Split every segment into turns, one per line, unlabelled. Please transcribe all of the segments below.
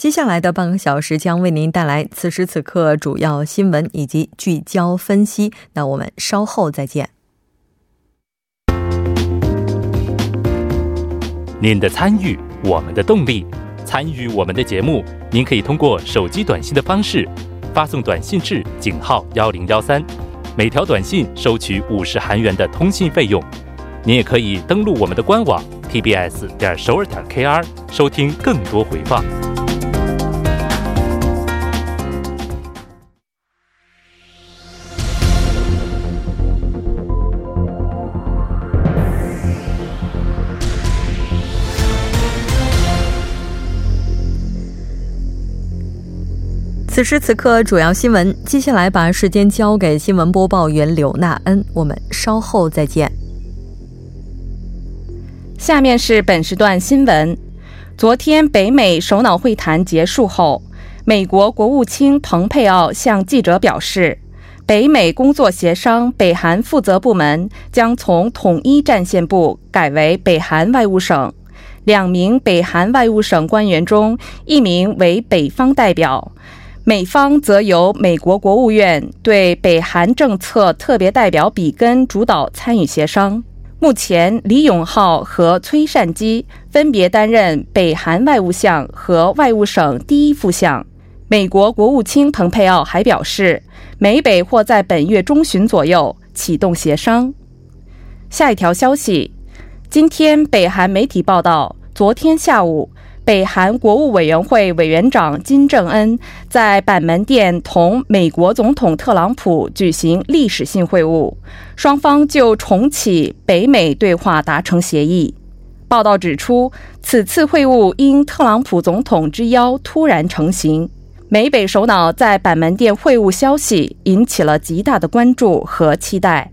接下来的半个小时将为您带来此时此刻主要新闻以及聚焦分析。那我们稍后再见。
您的参与，我们的动力。参与我们的节目，您可以通过手机短信的方式发送短信至井号幺零幺三，每条短信收取五十韩元的通信费用。您也可以登录我们的官网 tbs 点首尔点 kr 收听更多回放。
此时此刻，主要新闻。接下来把时间交给新闻播报员柳娜恩，我们稍后再见。
下面是本时段新闻。昨天，北美首脑会谈结束后，美国国务卿蓬佩奥向记者表示，北美工作协商北韩负责部门将从统一战线部改为北韩外务省。两名北韩外务省官员中，一名为北方代表，美方则由美国国务院对北韩政策特别代表比根主导参与协商。目前，李永浩和崔善基分别担任北韩外务相和外务省第一副相。美国国务卿蓬佩奥还表示，美北或在本月中旬左右启动协商。下一条消息，今天北韩媒体报道，昨天下午。北韩国务委员会委员长金正恩在板门店同美国总统特朗普举行历史性会晤，双方就重启北美对话达成协议。报道指出，此次会晤因特朗普总统之邀突然成型。美北首脑在板门店会晤消息引起了极大的关注和期待。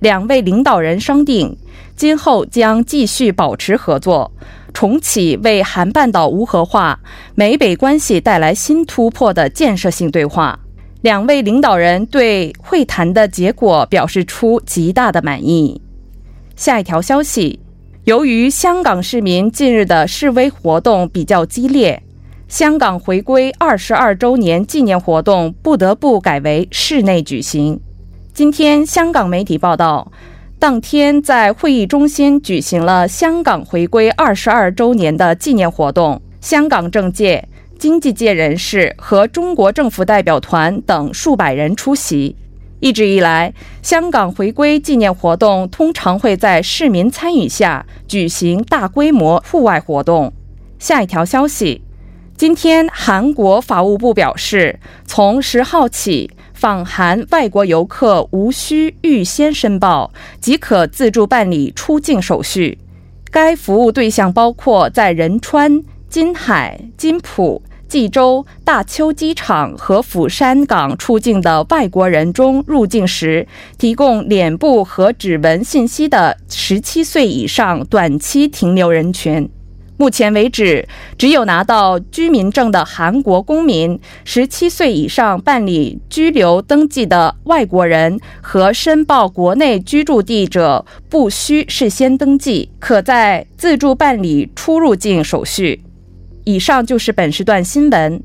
两位领导人商定，今后将继续保持合作。重启为韩半岛无核化、美北关系带来新突破的建设性对话，两位领导人对会谈的结果表示出极大的满意。下一条消息，由于香港市民近日的示威活动比较激烈，香港回归二十二周年纪念活动不得不改为室内举行。今天，香港媒体报道。当天，在会议中心举行了香港回归二十二周年的纪念活动。香港政界、经济界人士和中国政府代表团等数百人出席。一直以来，香港回归纪念活动通常会在市民参与下举行大规模户外活动。下一条消息：今天，韩国法务部表示，从十号起。访韩外国游客无需预先申报，即可自助办理出境手续。该服务对象包括在仁川、金海、金浦、济州、大邱机场和釜山港出境的外国人中入境时提供脸部和指纹信息的十七岁以上短期停留人群。目前为止，只有拿到居民证的韩国公民、十七岁以上办理居留登记的外国人和申报国内居住地者，不需事先登记，可在自助办理出入境手续。以上就是本时段新闻。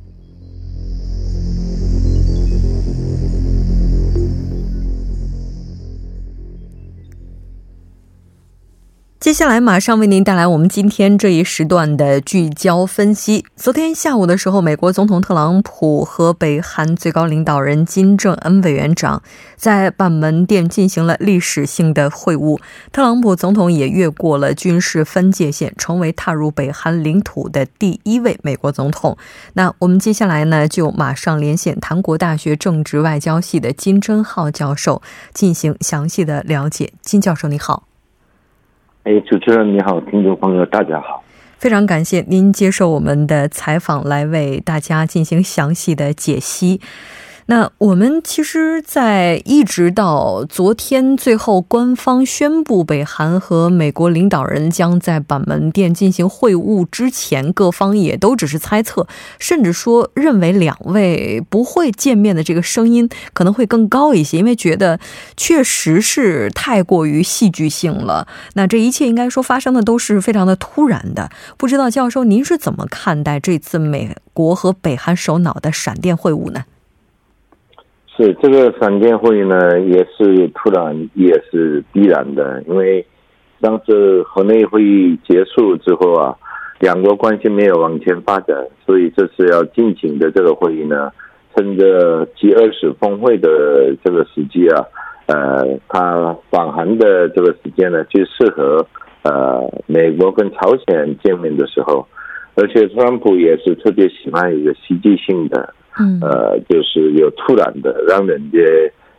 接下来马上为您带来我们今天这一时段的聚焦分析。昨天下午的时候，美国总统特朗普和北韩最高领导人金正恩委员长在板门店进行了历史性的会晤。特朗普总统也越过了军事分界线，成为踏入北韩领土的第一位美国总统。那我们接下来呢，就马上连线韩国大学政治外交系的金正浩教授进行详细的了解。金教授，你好。
哎，主持人你好，听众朋友大家好，
非常感谢您接受我们的采访，来为大家进行详细的解析。那我们其实，在一直到昨天最后官方宣布北韩和美国领导人将在板门店进行会晤之前，各方也都只是猜测，甚至说认为两位不会见面的这个声音可能会更高一些，因为觉得确实是太过于戏剧性了。那这一切应该说发生的都是非常的突然的。不知道教授您是怎么看待这次美国和北韩首脑的闪电会晤呢？
是这个闪电会议呢，也是突然，也是必然的。因为当时河内会议结束之后啊，两国关系没有往前发展，所以这次要进行的这个会议呢，趁着 G 二十峰会的这个时机啊，呃，他访韩的这个时间呢，就适合呃美国跟朝鲜见面的时候，而且特朗普也是特别喜欢一个戏剧性的。
嗯，
呃，就是有突然的让人家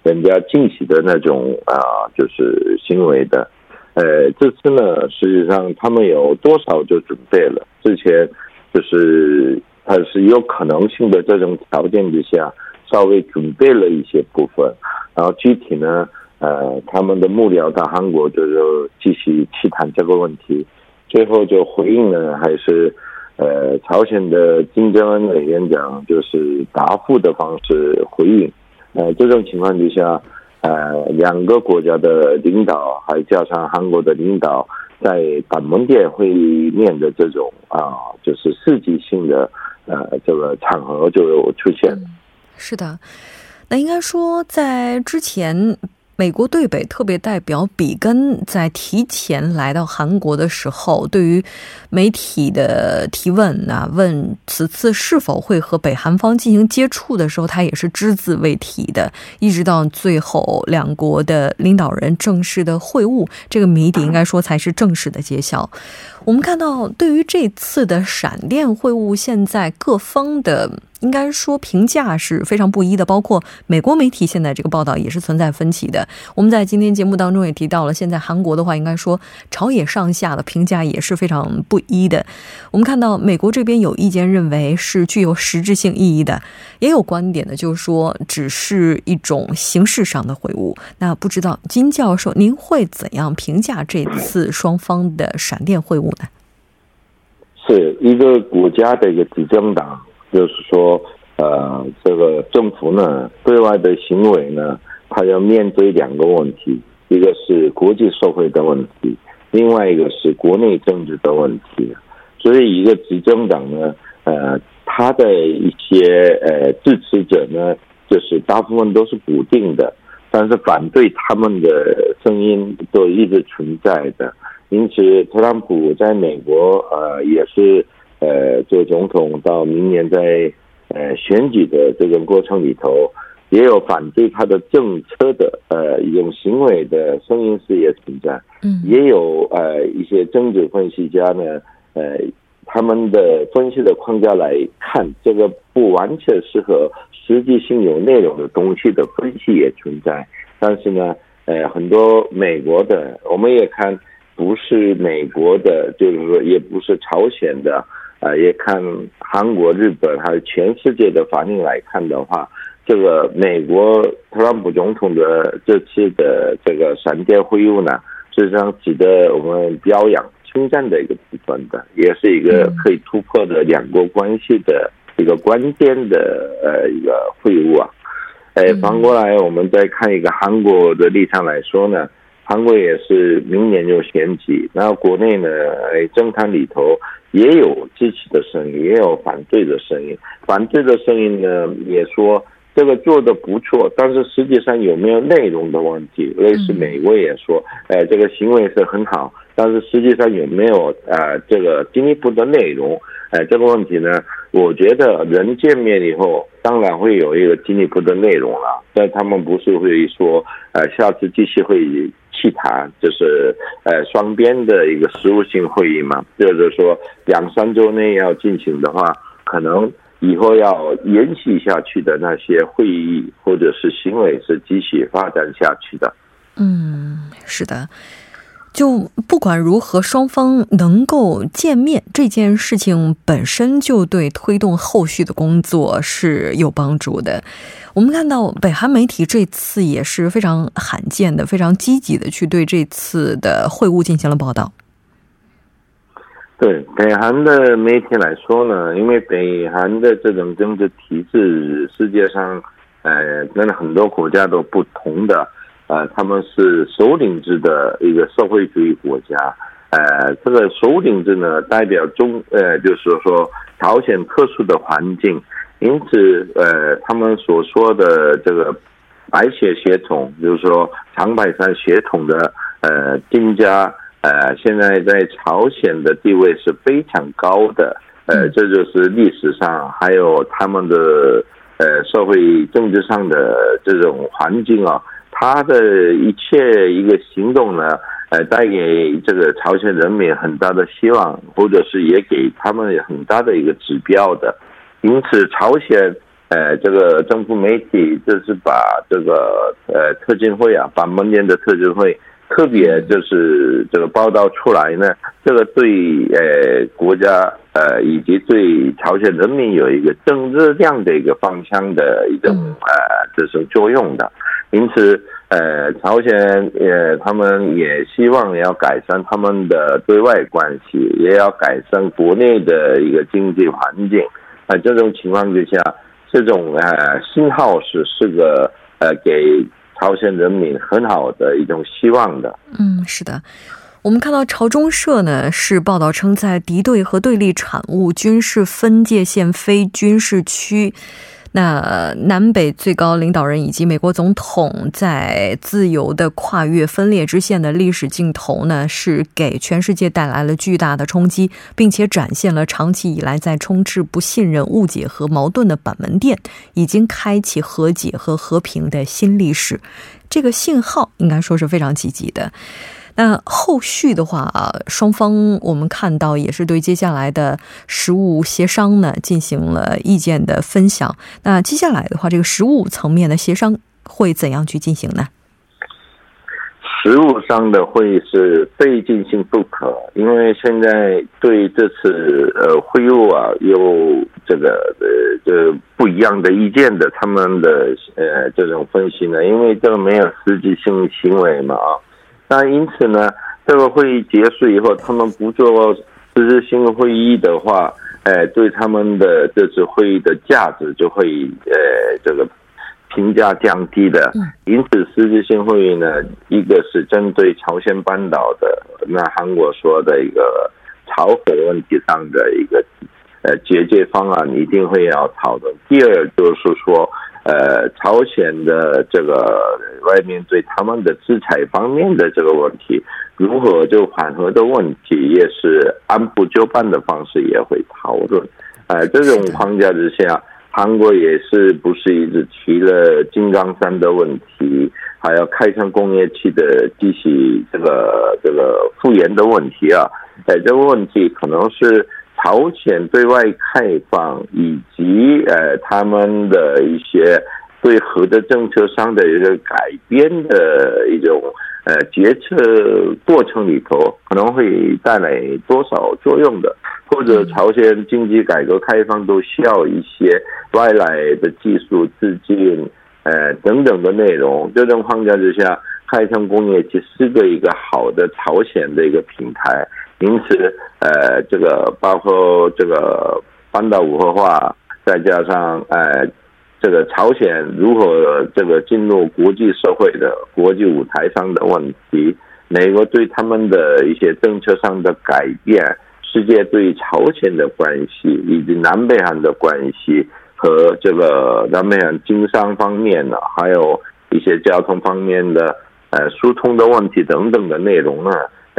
人家惊喜的那种啊，就是行为的。呃，这次呢，实际上他们有多少就准备了。之前就是他是有可能性的这种条件之下，稍微准备了一些部分。然后具体呢，呃，他们的幕僚到韩国就是继续去谈这个问题。最后就回应呢，还是。呃，朝鲜的金正恩委员长就是答复的方式回应。呃，这种情况之下，呃，两个国家的领导还加上韩国的领导，在板门店会面的这种啊，就是世纪性的呃这个场合就出现了。
是的，那应该说在之前。美国对北特别代表比根在提前来到韩国的时候，对于媒体的提问啊，问此次是否会和北韩方进行接触的时候，他也是只字未提的。一直到最后两国的领导人正式的会晤，这个谜底应该说才是正式的揭晓。我们看到，对于这次的闪电会晤，现在各方的应该说评价是非常不一的，包括美国媒体现在这个报道也是存在分歧的。我们在今天节目当中也提到了，现在韩国的话，应该说朝野上下的评价也是非常不一的。我们看到美国这边有意见认为是具有实质性意义的，也有观点呢，就是说只是一种形式上的会晤。那不知道金教授您会怎样评价这次双方的闪电会晤？
是一个国家的一个执政党，就是说，呃，这个政府呢，对外的行为呢，他要面对两个问题，一个是国际社会的问题，另外一个是国内政治的问题。所以，一个执政党呢，呃，他的一些呃支持者呢，就是大部分都是固定的，但是反对他们的声音都一直存在的。因此，特朗普在美国呃也是呃做总统到明年在呃选举的这个过程里头，也有反对他的政策的呃一种行为的声音是也存在，嗯，也有呃一些政治分析家呢，呃他们的分析的框架来看，这个不完全适合实际性有内容的东西的分析也存在，但是呢，呃很多美国的我们也看。不是美国的，就是说，也不是朝鲜的，啊，也看韩国、日本还有全世界的反应来看的话，这个美国特朗普总统的这次的这个闪电会晤呢，实际上值得我们表扬、称赞的一个部分的，也是一个可以突破的两国关系的一个关键的呃一个会晤啊。哎，反过来我们再看一个韩国的立场来说呢。韩国也是明年就选举，然后国内呢，哎，政坛里头也有支持的声音，也有反对的声音。反对的声音呢，也说这个做的不错，但是实际上有没有内容的问题？类似美国也说，哎，这个行为是很好，但是实际上有没有呃这个进一步的内容？哎，这个问题呢，我觉得人见面以后，当然会有一个进一步的内容了，但他们不是会说，呃，下次继续会议。去谈就是呃双边的一个实务性会议嘛，就是说两三周内要进行的话，可能以后要延续下去的那些会议或者是行为是继续发展下去的。
嗯，是的。就不管如何，双方能够见面这件事情本身就对推动后续的工作是有帮助的。我们看到北韩媒体这次也是非常罕见的、非常积极的去对这次的会晤进行了报道。
对北韩的媒体来说呢，因为北韩的这种政治体制，世界上呃，跟很多国家都不同的。呃，他们是首领制的一个社会主义国家，呃，这个首领制呢，代表中，呃，就是说朝鲜特殊的环境，因此，呃，他们所说的这个白血血统，就是说长白山血统的，呃，金家，呃，现在在朝鲜的地位是非常高的，呃，这就是历史上还有他们的，呃，社会政治上的这种环境啊。他的一切一个行动呢，呃，带给这个朝鲜人民很大的希望，或者是也给他们很大的一个指标的。因此，朝鲜呃这个政府媒体就是把这个呃特金会啊，把门年的特金会特别就是这个报道出来呢，这个对呃国家呃以及对朝鲜人民有一个正能量的一个方向的一种呃这种作用的。因此，呃，朝鲜也，他们也希望要改善他们的对外关系，也要改善国内的一个经济环境。在这种情况之下，这种呃信号是是个呃给朝鲜人民很好的一种希望的。
嗯，是的。我们看到朝中社呢是报道称，在敌对和对立产物、军事分界线、非军事区。那南北最高领导人以及美国总统在自由的跨越分裂之线的历史镜头呢，是给全世界带来了巨大的冲击，并且展现了长期以来在充斥不信任、误解和矛盾的板门店已经开启和解和和平的新历史。这个信号应该说是非常积极的。那后续的话啊，双方我们看到也是对接下来的实务协商呢进行了意见的分享。那接下来的话，这个实务层面的协商会怎样去进行呢？
实务上的会议是非进行不可，因为现在对这次呃会晤啊有这个呃这不一样的意见的，他们的呃这种分析呢，因为这个没有实际性行为嘛啊。那因此呢，这个会议结束以后，他们不做实质性会议的话，哎，对他们的这次会议的价值就会呃这个评价降低的。因此，实质性会议呢，一个是针对朝鲜半岛的，那韩国说的一个朝核问题上的一个呃解决方案，一定会要讨论。第二就是说。呃，朝鲜的这个外面对他们的制裁方面的这个问题，如何就缓和的问题，也是按部就班的方式也会讨论。呃，这种框架之下，韩国也是不是一直提了金刚山的问题，还要开创工业区的继续这个这个复原的问题啊？哎，这个问题可能是。朝鲜对外开放以及呃他们的一些对核的政策上的一个改变的一种呃决策过程里头，可能会带来多少作用的，或者朝鲜经济改革开放都需要一些外来的技术资金呃等等的内容。这种框架之下，开城工业其实个一个好的朝鲜的一个平台。因此，呃，这个包括这个半岛无核化，再加上呃，这个朝鲜如何这个进入国际社会的国际舞台上的问题，美国对他们的一些政策上的改变，世界对朝鲜的关系，以及南北韩的关系和这个南北韩经商方面呢，还有一些交通方面的呃疏通的问题等等的内容呢。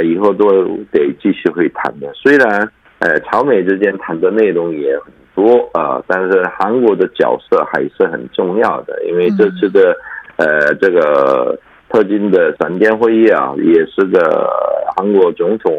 以后都得继续会谈的。虽然，呃，朝美之间谈的内容也很多啊，但是韩国的角色还是很重要的。因为这次的，呃，这个特金的闪电会议啊，也是个韩国总统，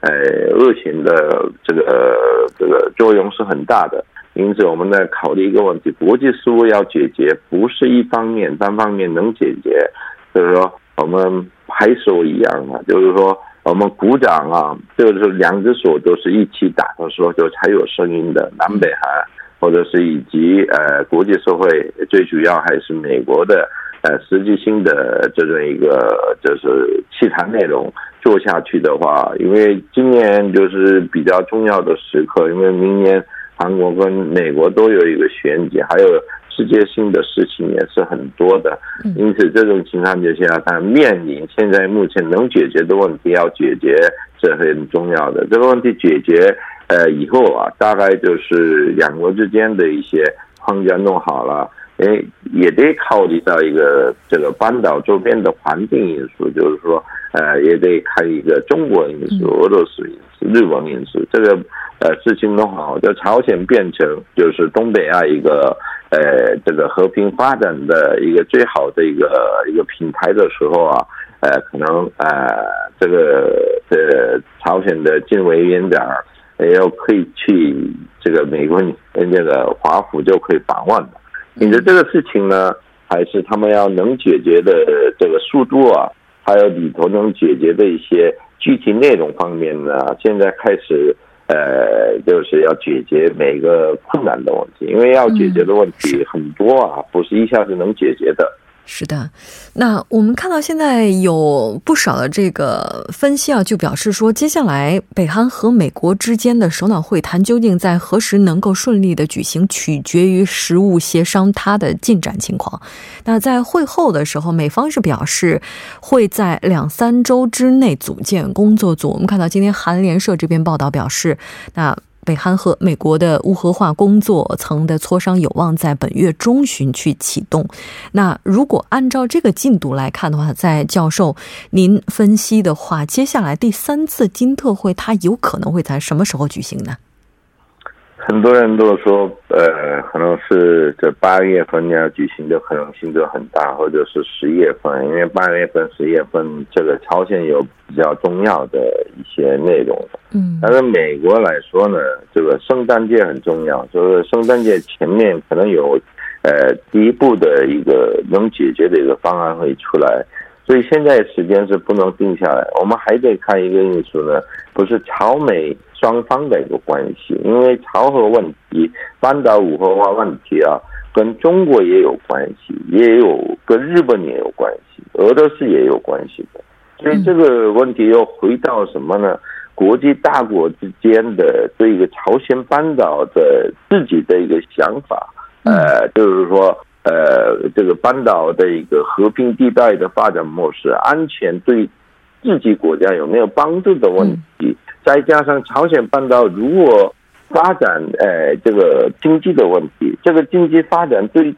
呃，恶行的这个这个作用是很大的。因此，我们在考虑一个问题：国际事务要解决，不是一方面单方面能解决。就是说，我们拍手一样的，就是说。我们鼓掌啊，就是两只手都是一起打的时候，就才有声音的。南北韩，或者是以及呃国际社会，最主要还是美国的呃实际性的这种一个就是其他内容做下去的话，因为今年就是比较重要的时刻，因为明年韩国跟美国都有一个选举，还有。世界性的事情也是很多的，因此这种情况之下，他面临现在目前能解决的问题要解决是很重要的。这个问题解决，呃，以后啊，大概就是两国之间的一些框架弄好了，哎，也得考虑到一个这个半岛周边的环境因素，就是说，呃，也得看一个中国因素、俄罗斯因素、日本因素。这个呃事情弄好，就朝鲜变成就是东北亚一个。呃，这个和平发展的一个最好的一个一个平台的时候啊，呃，可能呃，这个这朝鲜的近委员长也要可以去这个美国那个华府就可以访问的。你的这个事情呢，还是他们要能解决的这个速度啊，还有里头能解决的一些具体内容方面呢，现在开始。呃，就是要解决每个困难的问题，因为要解决的问题很多啊，不是一下子能解决的。
是的，那我们看到现在有不少的这个分析啊，就表示说，接下来北韩和美国之间的首脑会谈究竟在何时能够顺利的举行，取决于实务协商它的进展情况。那在会后的时候，美方是表示会在两三周之内组建工作组。我们看到今天韩联社这边报道表示，那。北韩和美国的无核化工作层的磋商有望在本月中旬去启动。那如果按照这个进度来看的话，在教授您分析的话，接下来第三次金特会它有可能会在什么时候举行呢？
很多人都说，呃，可能是这八月份要举行的可能性就很大，或者是十月份，因为八月份、十月份这个朝鲜有比较重要的一些内容。嗯，但是美国来说呢，这个圣诞节很重要，就是圣诞节前面可能有，呃，第一步的一个能解决的一个方案会出来，所以现在时间是不能定下来，我们还得看一个因素呢，不是朝美。双方的一个关系，因为朝核问题、半岛五核化问题啊，跟中国也有关系，也有跟日本也有关系，俄罗斯也有关系的。所以这个问题又回到什么呢？国际大国之间的对一个朝鲜半岛的自己的一个想法，呃，就是说，呃，这个半岛的一个和平地带的发展模式，安全对自己国家有没有帮助的问题。再加上朝鲜半岛如果发展，呃，这个经济的问题，这个经济发展对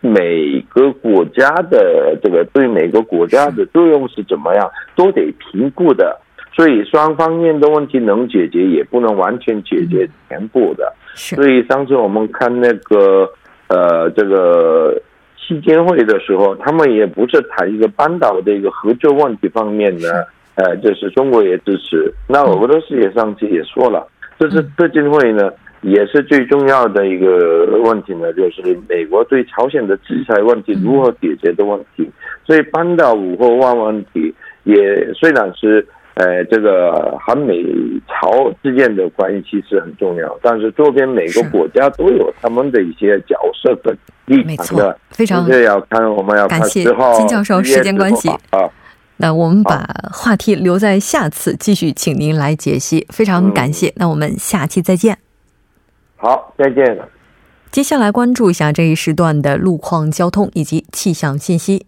每个国家的这个对每个国家的作用是怎么样，都得评估的。所以双方面的问题能解决，也不能完全解决全部的。所以上次我们看那个呃这个期间会的时候，他们也不是谈一个半岛的一个合作问题方面呢。呃，就是中国也支持，那俄罗斯也上次也说了，这是特金会呢，也是最重要的一个问题呢，就是美国对朝鲜的制裁问题如何解决的问题。所以半岛五核化问题也虽然是呃这个韩美朝之间的关系是很重要，但是周边每个国家都有他们的一些角色的立场的，
非常
这要看我们要看之后
金教授时间关系啊。那我们把话题留在下次继续，请您来解析。非常感谢，那我们下期再见。
好，再见。
接下来关注一下这一时段的路况、交通以及气象信息。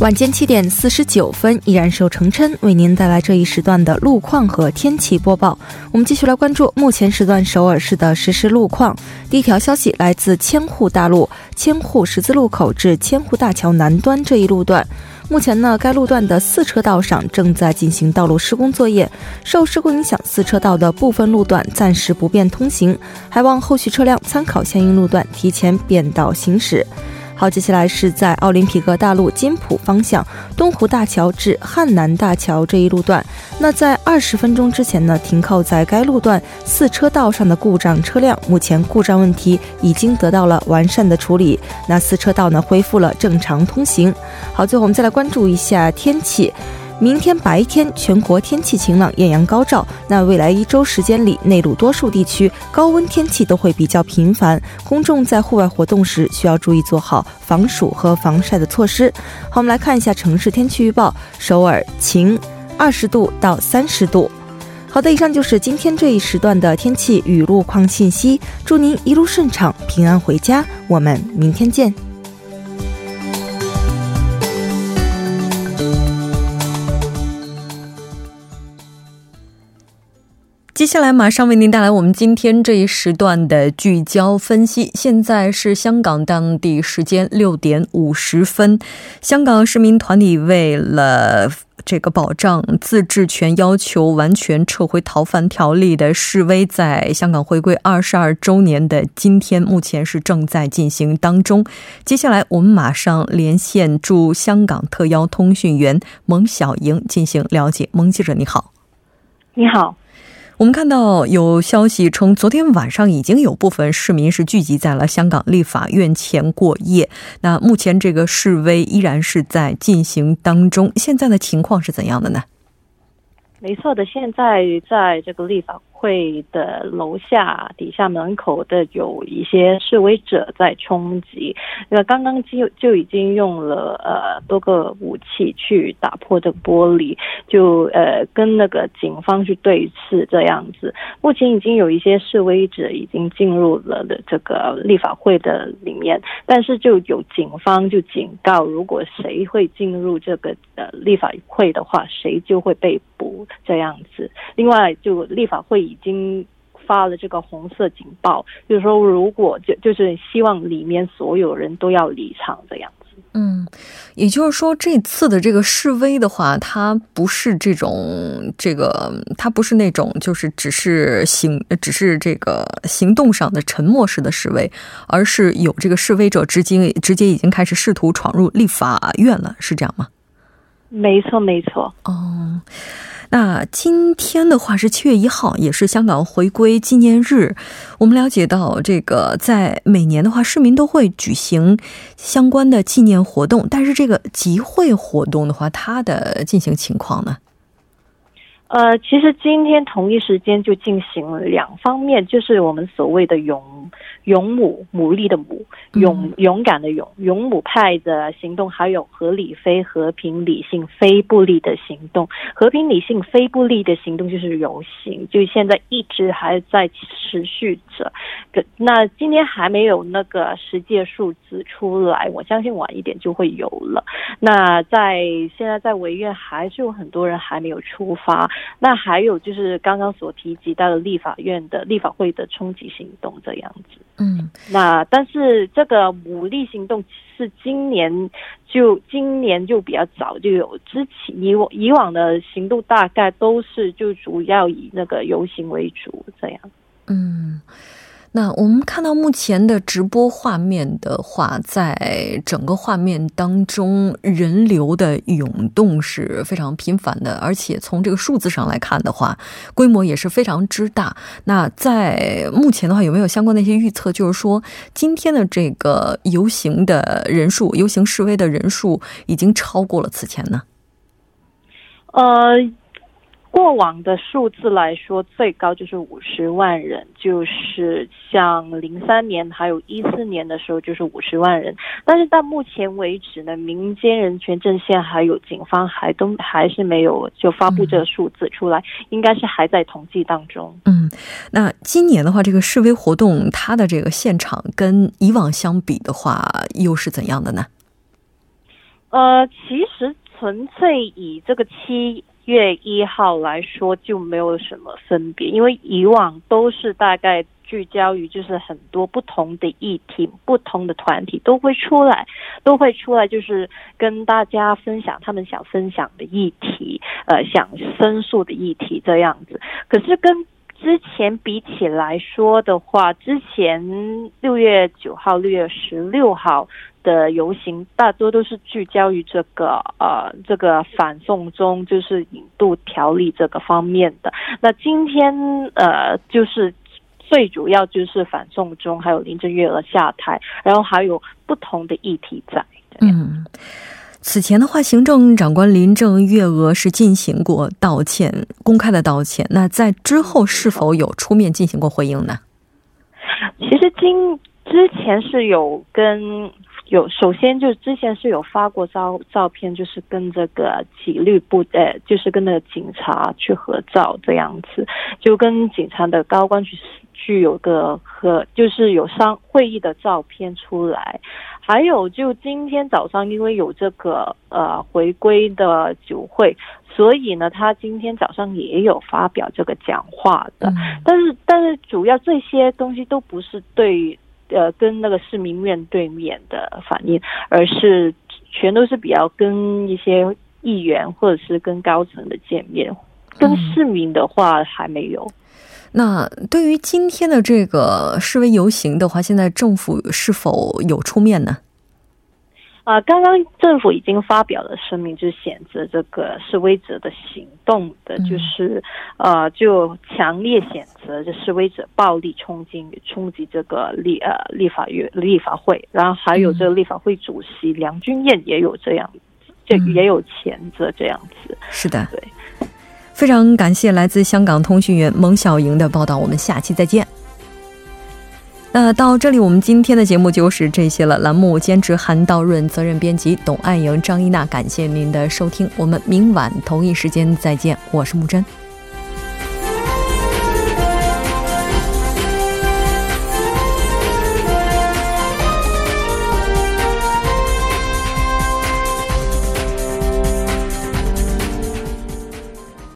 晚间七点四十九分，依然是由程琛为您带来这一时段的路况和天气播报。我们继续来关注目前时段首尔市的实时路况。第一条消息来自千户大路千户十字路口至千户大桥南端这一路段，目前呢，该路段的四车道上正在进行道路施工作业，受事故影响，四车道的部分路段暂时不便通行，还望后续车辆参考相应路段提前变道行驶。
好，接下来是在奥林匹克大陆金浦方向东湖大桥至汉南大桥这一路段。那在二十分钟之前呢，停靠在该路段四车道上的故障车辆，目前故障问题已经得到了完善的处理。那四车道呢，恢复了正常通行。好，最后我们再来关注一下天气。明天白天全国天气晴朗，艳阳高照。那未来一周时间里，内陆多数地区高温天气都会比较频繁，公众在户外活动时需要注意做好防暑和防晒的措施。好，我们来看一下城市天气预报：首尔晴，二十度到三十度。好的，以上就是今天这一时段的天气与路况信息。祝您一路顺畅，平安回家。我们明天见。
接下来马上为您带来我们今天这一时段的聚焦分析。现在是香港当地时间六点五十分，香港市民团体为了这个保障自治权，要求完全撤回逃犯条例的示威，在香港回归二十二周年的今天，目前是正在进行当中。接下来我们马上连线驻香港特邀通讯员蒙小莹进行了解。蒙记者，你好。
你好。
我们看到有消息称，昨天晚上已经有部分市民是聚集在了香港立法院前过夜。那目前这个示威依然是在进行当中，现在的情况是怎样的呢？
没错的，现在在这个立法。会的楼下底下门口的有一些示威者在冲击，那刚刚就就已经用了呃多个武器去打破这玻璃，就呃跟那个警方去对峙这样子。目前已经有一些示威者已经进入了的这个立法会的里面，但是就有警方就警告，如果谁会进入这个呃立法会的话，谁就会被捕这样子。另外，就立法会。已经发了这个红色警报，就是说，如果就就是希望里面所有人都要离场这样子。
嗯，也就是说，这次的这个示威的话，它不是这种这个，它不是那种就是只是行，只是这个行动上的沉默式的示威，而是有这个示威者直接直接已经开始试图闯入立法院了，是这样吗？
没错，没错。
哦。那今天的话是七月一号，也是香港回归纪念日。我们了解到，这个在每年的话，市民都会举行相关的纪念活动，但是这个集会活动的话，它的进行情况呢？
呃，其实今天同一时间就进行了两方面，就是我们所谓的勇勇武武力的武勇勇敢的勇勇武派的行动，还有合理非和平理性非不力的行动。和平理性非不力的行动就是游行，就现在一直还在持续着。那今天还没有那个实际数字出来，我相信晚一点就会有了。那在现在在维院还是有很多人还没有出发。那还有就是刚刚所提及到的立法院的立法会的冲击行动这样子，
嗯，
那但是这个武力行动是今年就今年就比较早就有，之前以往以往的行动大概都是就主要以那个游行为主这样，
嗯。那我们看到目前的直播画面的话，在整个画面当中，人流的涌动是非常频繁的，而且从这个数字上来看的话，规模也是非常之大。那在目前的话，有没有相关的一些预测？就是说，今天的这个游行的人数、游行示威的人数，已经超过了此前呢？
呃。过往的数字来说，最高就是五十万人，就是像零三年还有一四年的时候，就是五十万人。但是到目前为止呢，民间人权阵线还有警方还都还是没有就发布这个数字出来，应该是还在统计当中。
嗯，那今年的话，这个示威活动它的这个现场跟以往相比的话，又是怎样的呢？
呃，其实纯粹以这个七。月一号来说就没有什么分别，因为以往都是大概聚焦于就是很多不同的议题，不同的团体都会出来，都会出来就是跟大家分享他们想分享的议题，呃，想申诉的议题这样子。可是跟之前比起来说的话，之前六月九号、六月十六号的游行，大多都是聚焦于这个呃这个反送中，就是引渡条例这个方面的。那今天呃就是最主要就是反送中，还有林郑月娥下台，然后还有不同的议题在。
嗯。此前的话，行政长官林郑月娥是进行过道歉，公开的道歉。那在之后是否有出面进行过回应呢？
其实今之前是有跟有，首先就之前是有发过照照片，就是跟这个纪律部，呃，就是跟那个警察去合照这样子，就跟警察的高官去去有个和，就是有商会议的照片出来。还有，就今天早上，因为有这个呃回归的酒会，所以呢，他今天早上也有发表这个讲话的。但是，但是主要这些东西都不是对呃跟那个市民面对面的反应，而是全都是比较跟一些议员或者是跟高层的见面，跟市民的话还没有。
那对于今天的这个示威游行的话，现在政府是否有出面呢？
啊，刚刚政府已经发表了声明，就是谴责这个示威者的行动的，就是呃，就强烈谴责这示威者暴力冲击冲击这个立呃立法院立法会，然后还有这个立法会主席梁君彦也有这样，这也有谴责这样子。
是的，
对。
非常感谢来自香港通讯员蒙小莹的报道，我们下期再见。那到这里，我们今天的节目就是这些了。栏目兼职韩道润，责任编辑董爱莹、张一娜，感谢您的收听，我们明晚同一时间再见，我是木真。